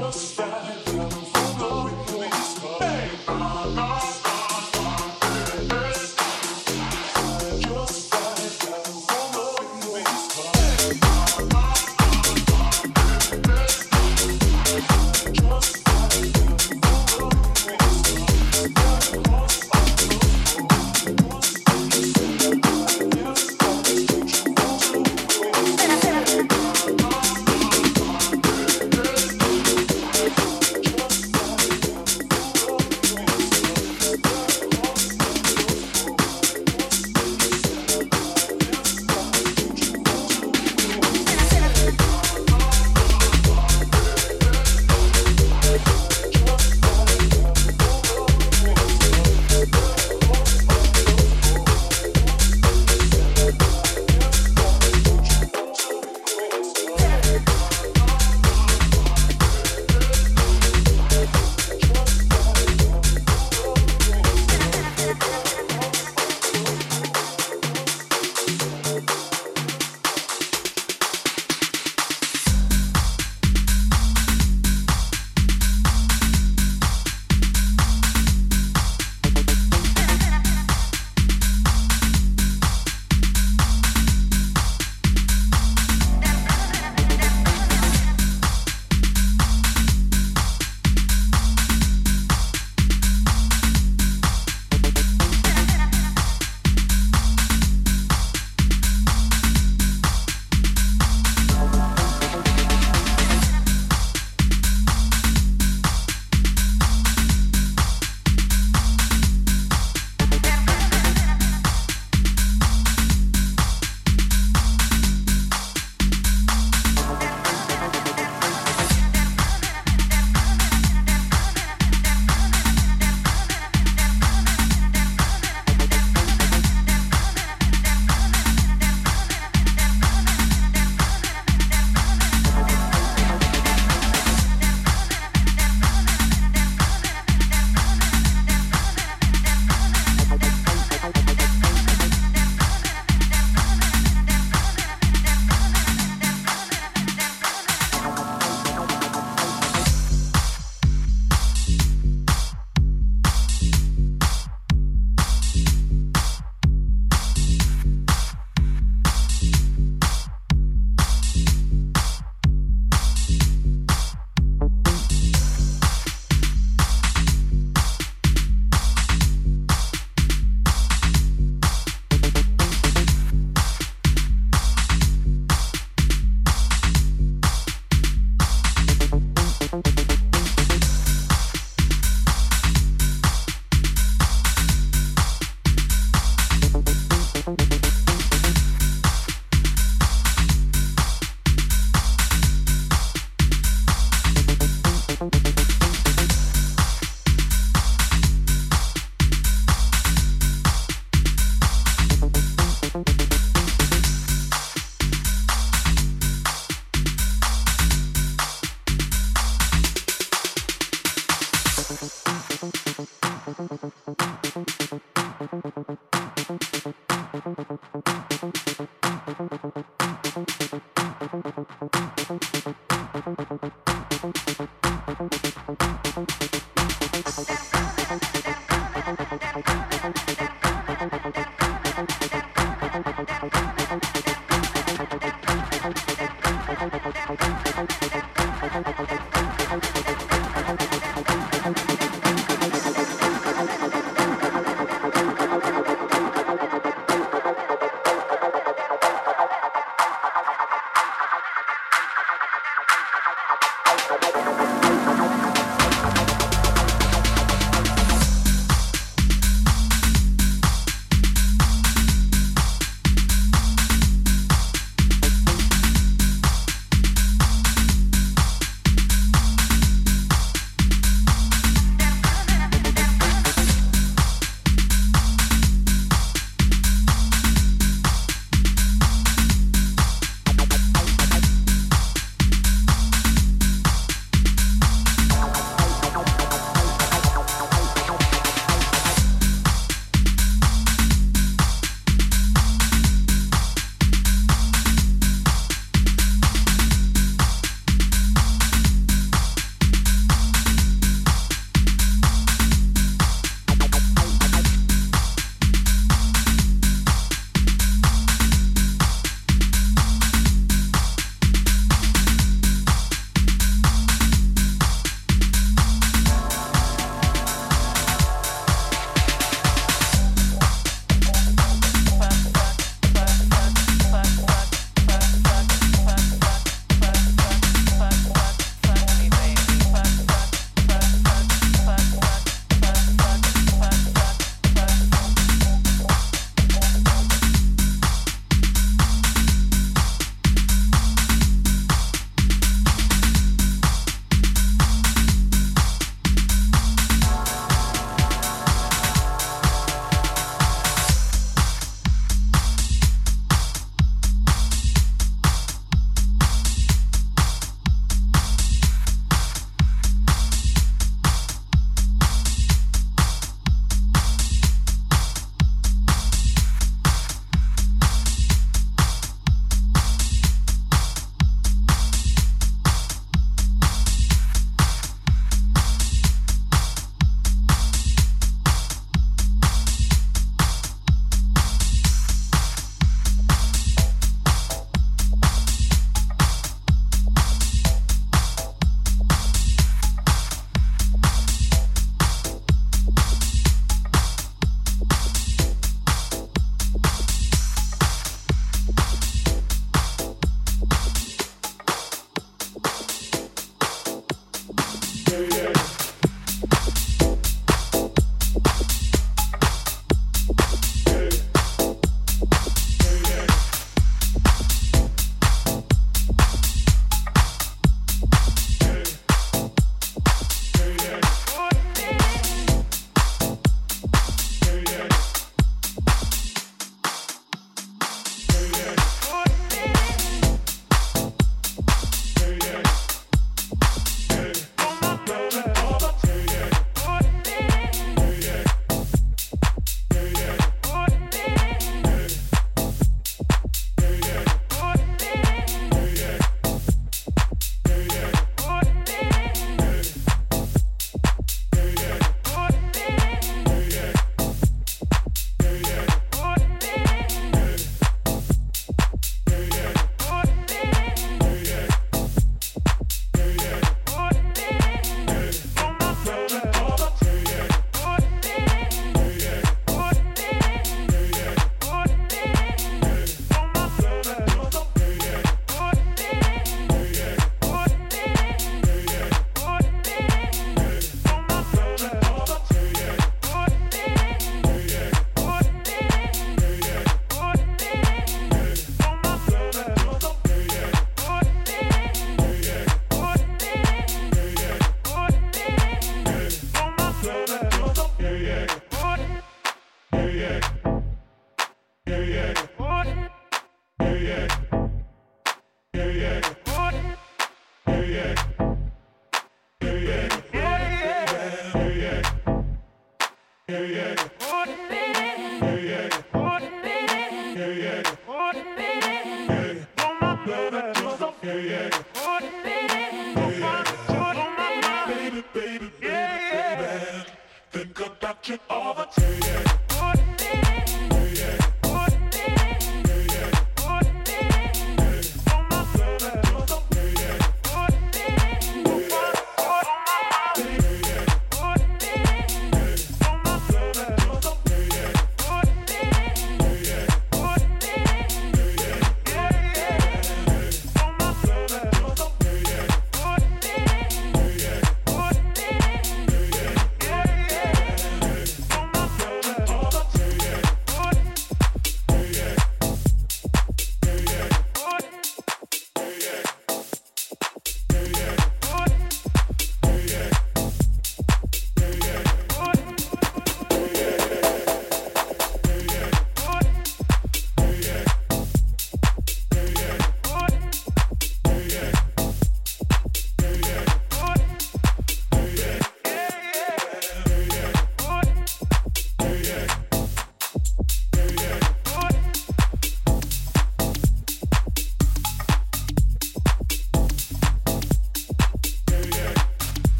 lost.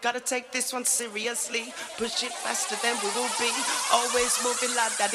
Gotta take this one seriously. Push it faster than we will be. Always moving like that.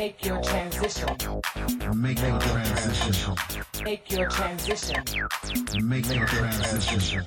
Make your transition. Make your transition. Make your transition. Make your transition.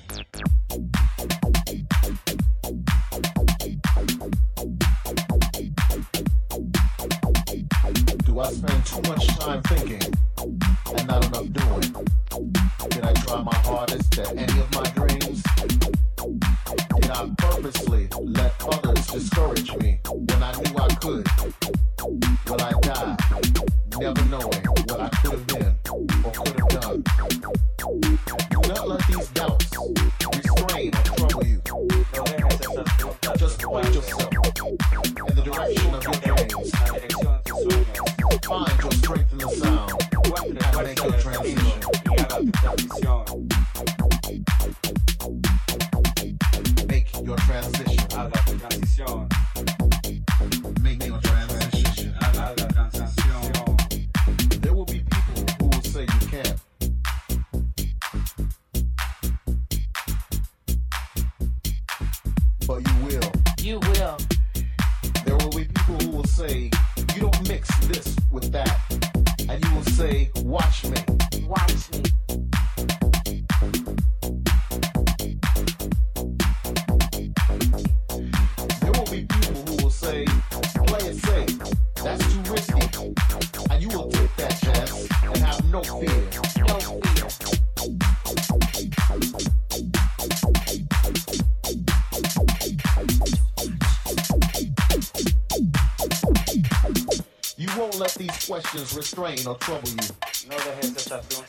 questions restrain or trouble you.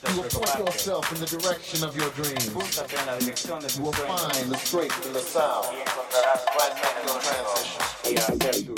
You will point yourself in the direction of your dreams. You will find the straight and the sound. Right.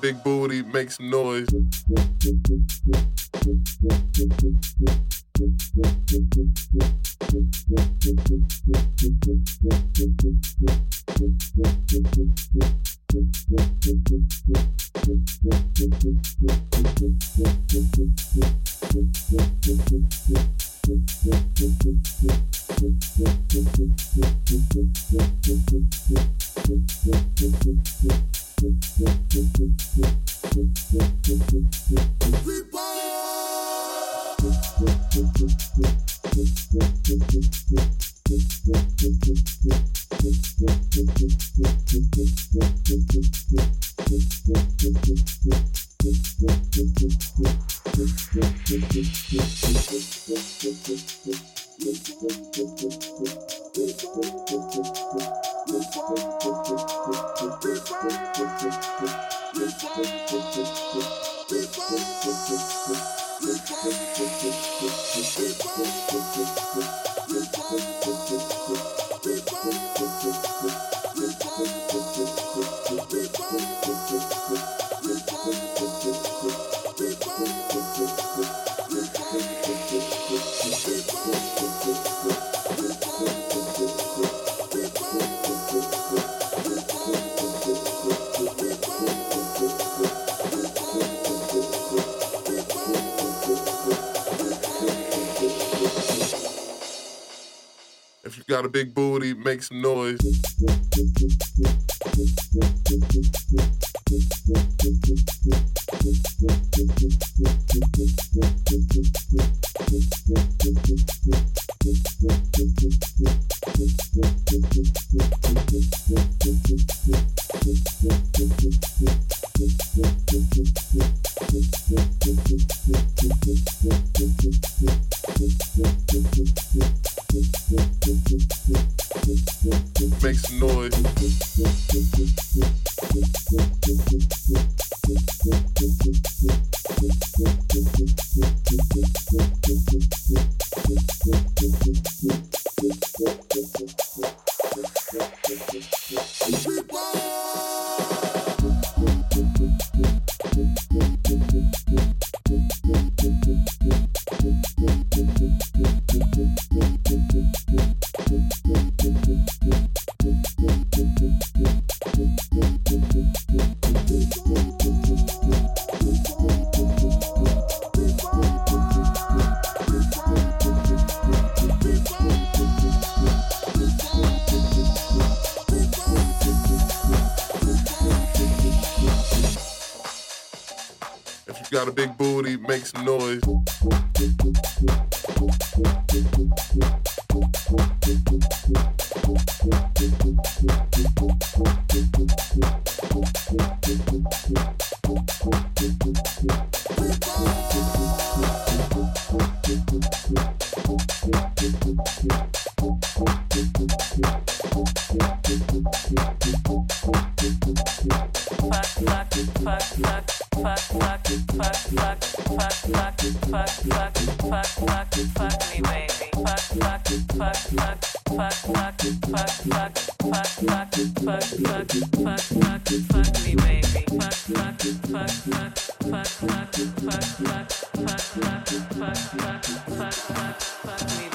Big booty, make some noise. fuck me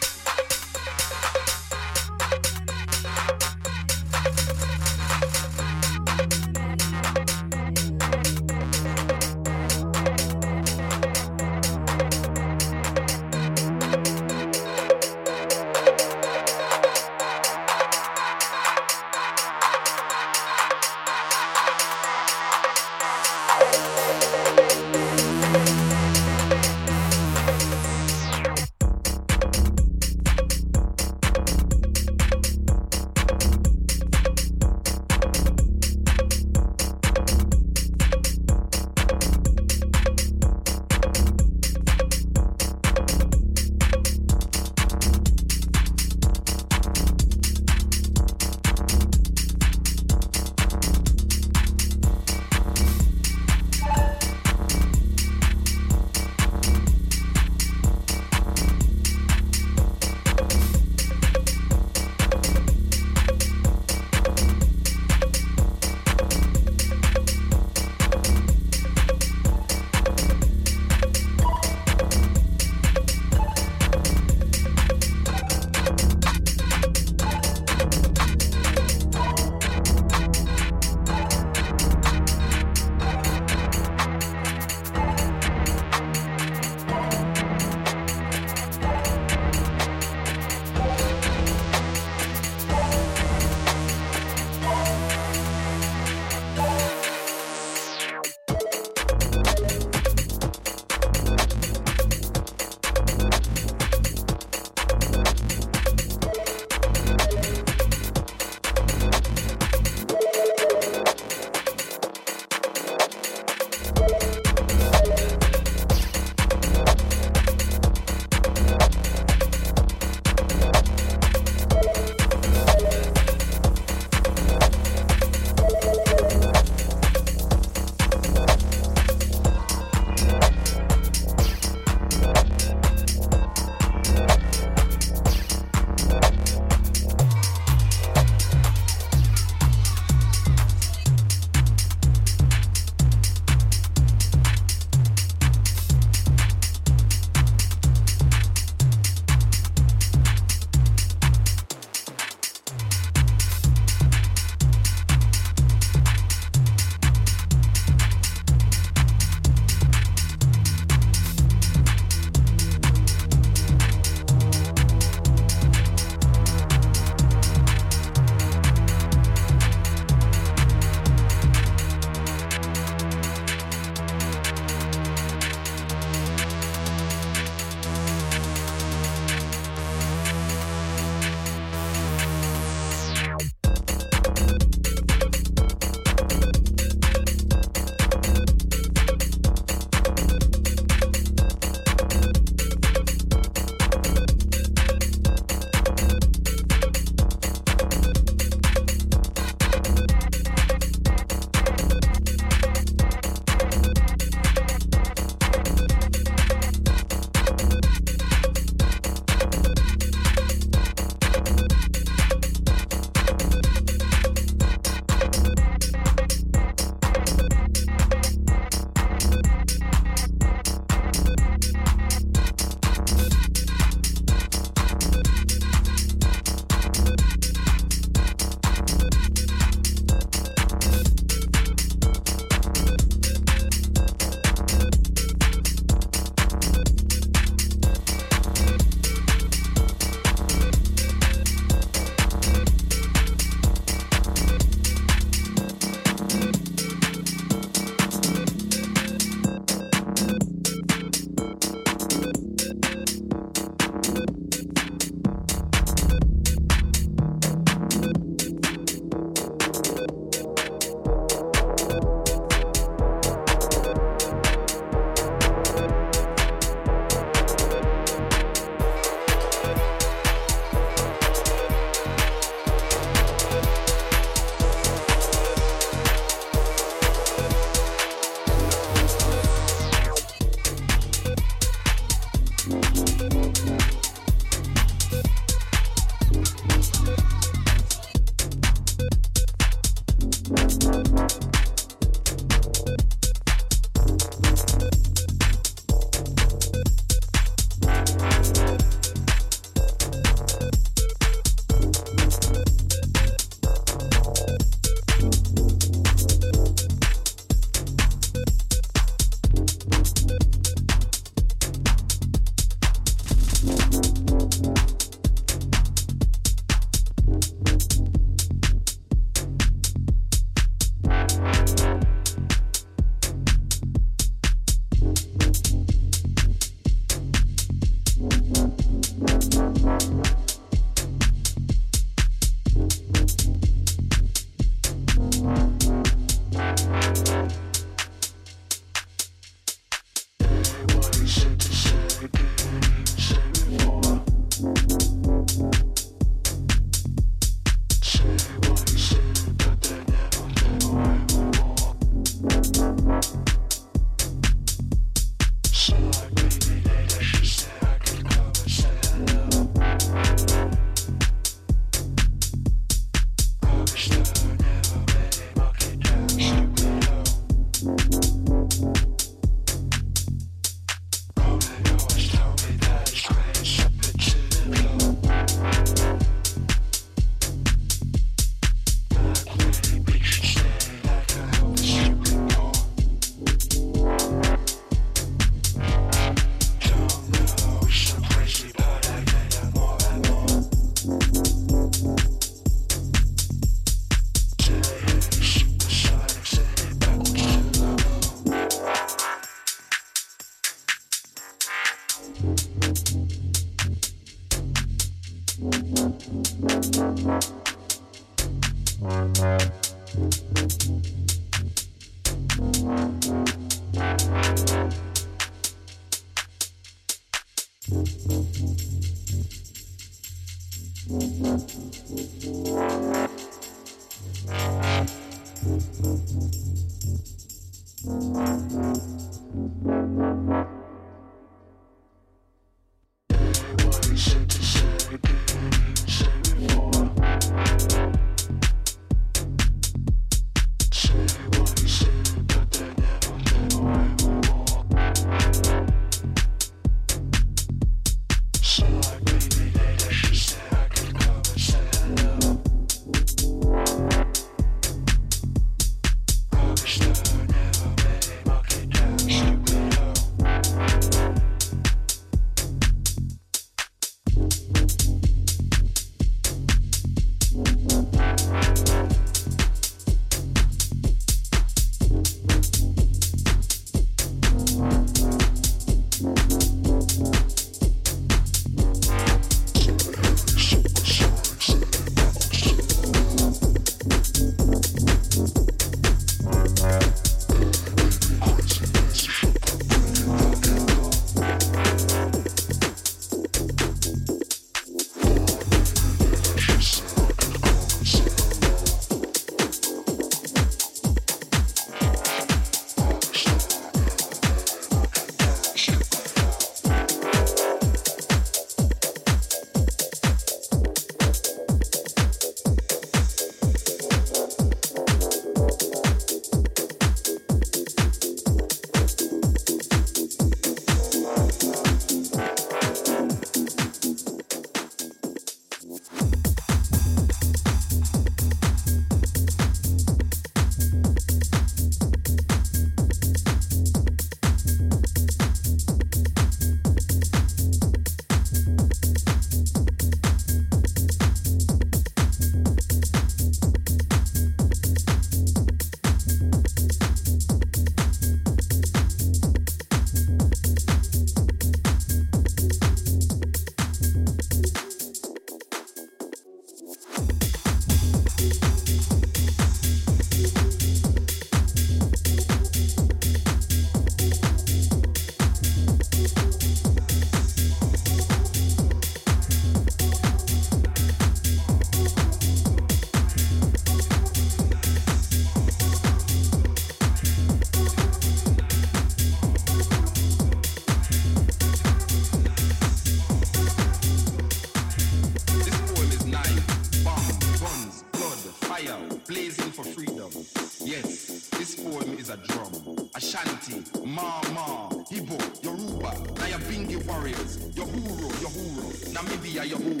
be a your.